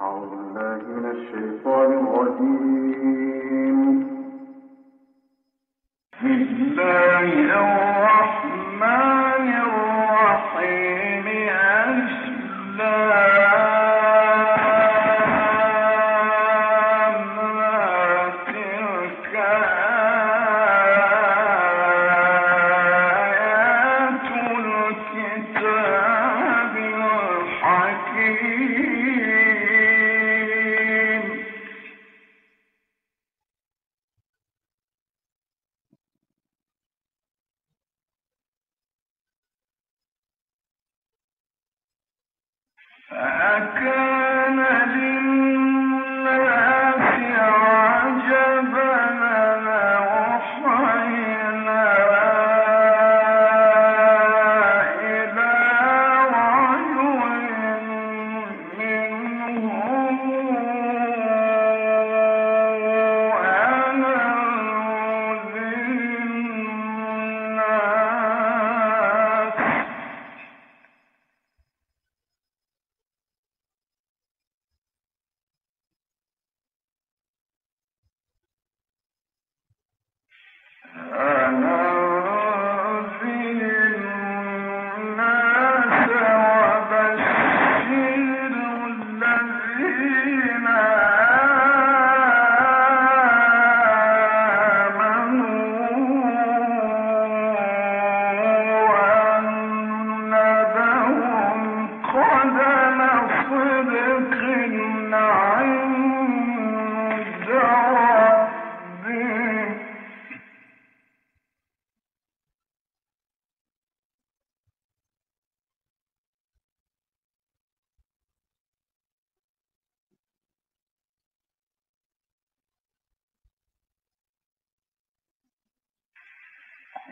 أعوذ بالله بسم الله الرحمن الرحيم. أسلام الحكيم. كان للناس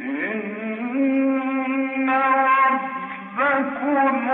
إن ربكم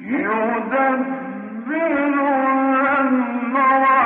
يدبر الأمر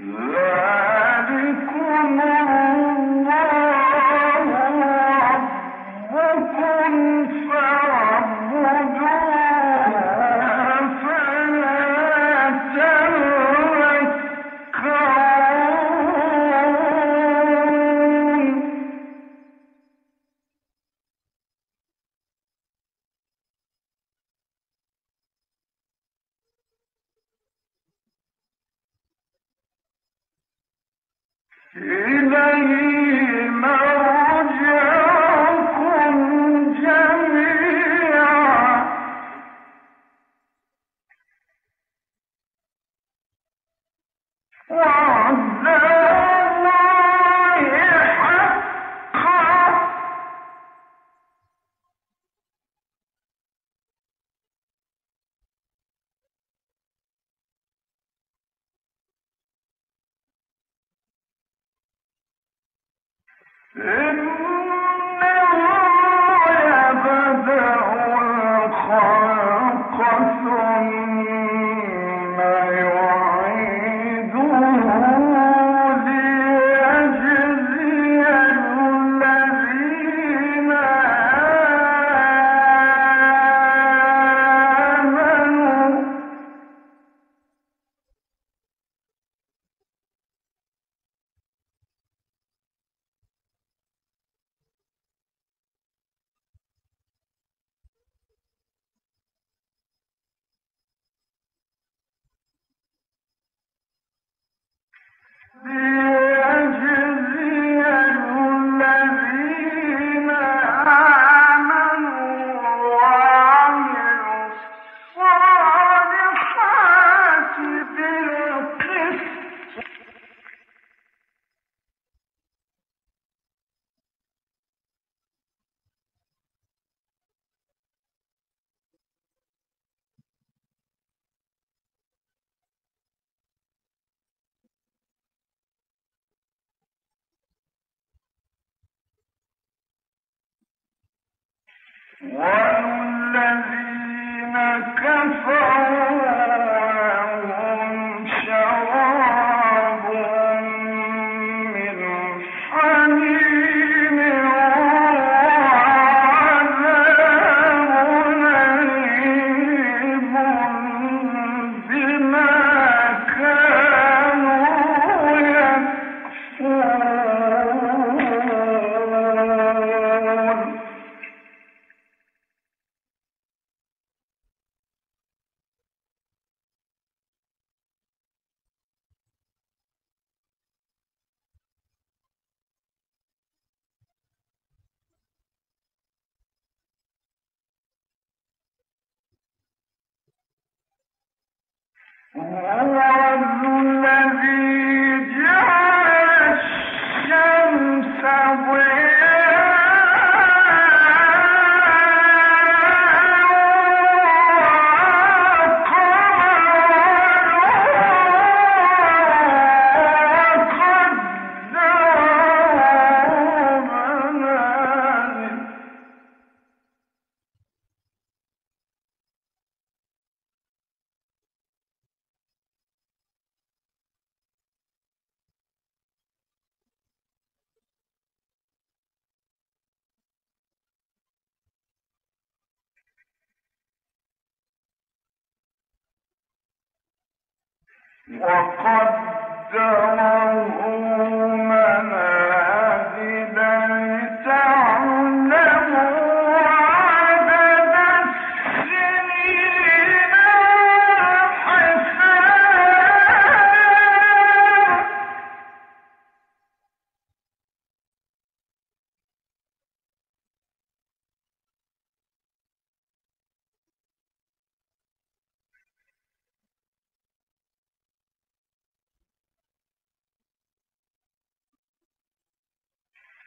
ذلكم إليه مرجعكم إنه يبدأ الخلق. والذين كفروا هو الذي وقدره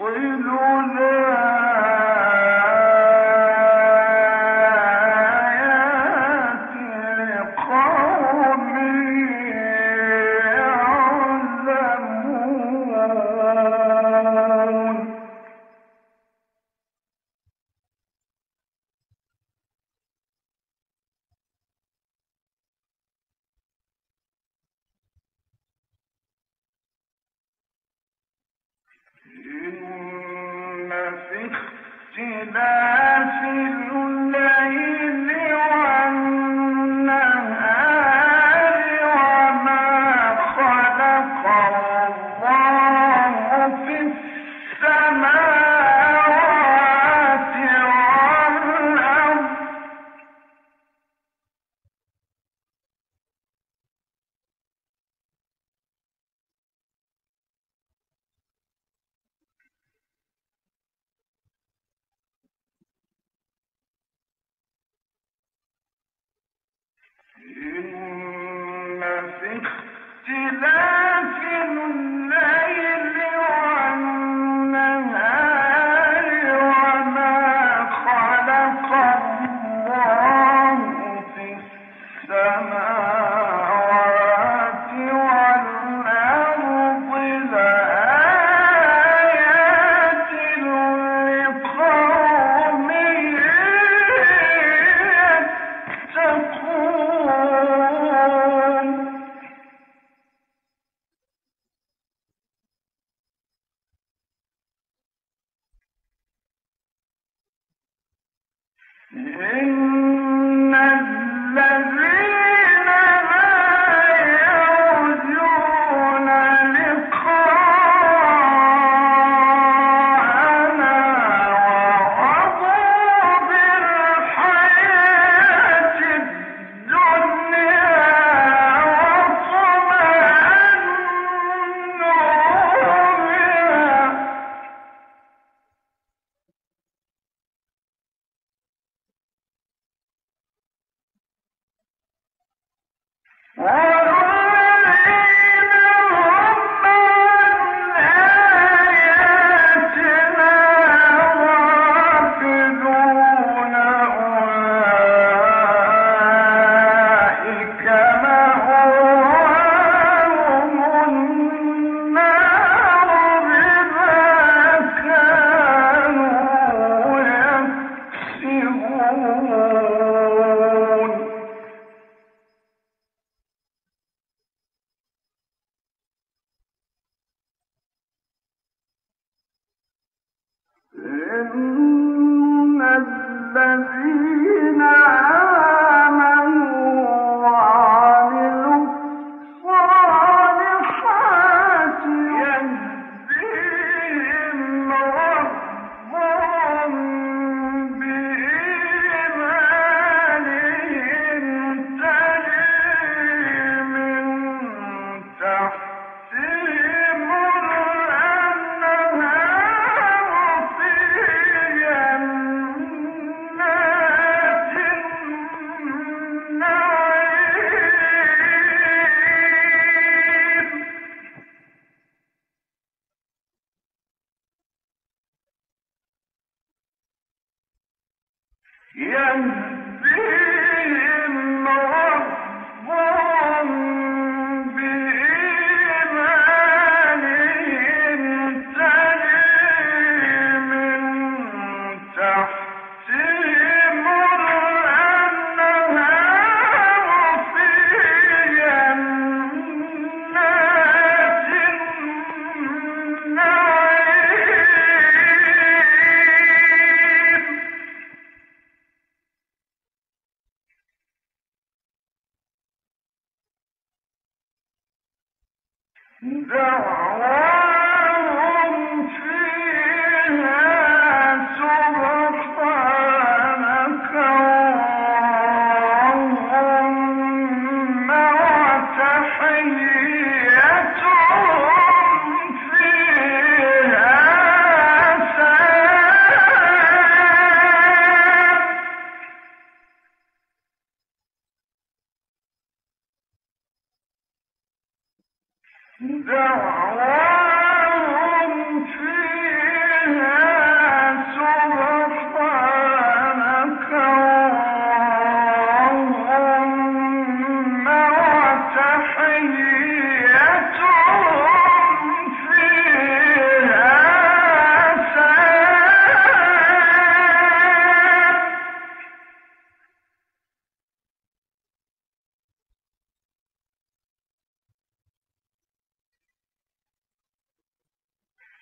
ويل اختلاف ¡Gracias!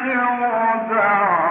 دعوانا